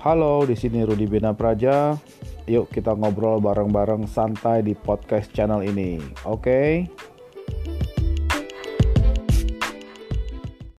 Halo, di sini Rudi Bina Praja. Yuk kita ngobrol bareng-bareng santai di podcast channel ini. Oke? Okay?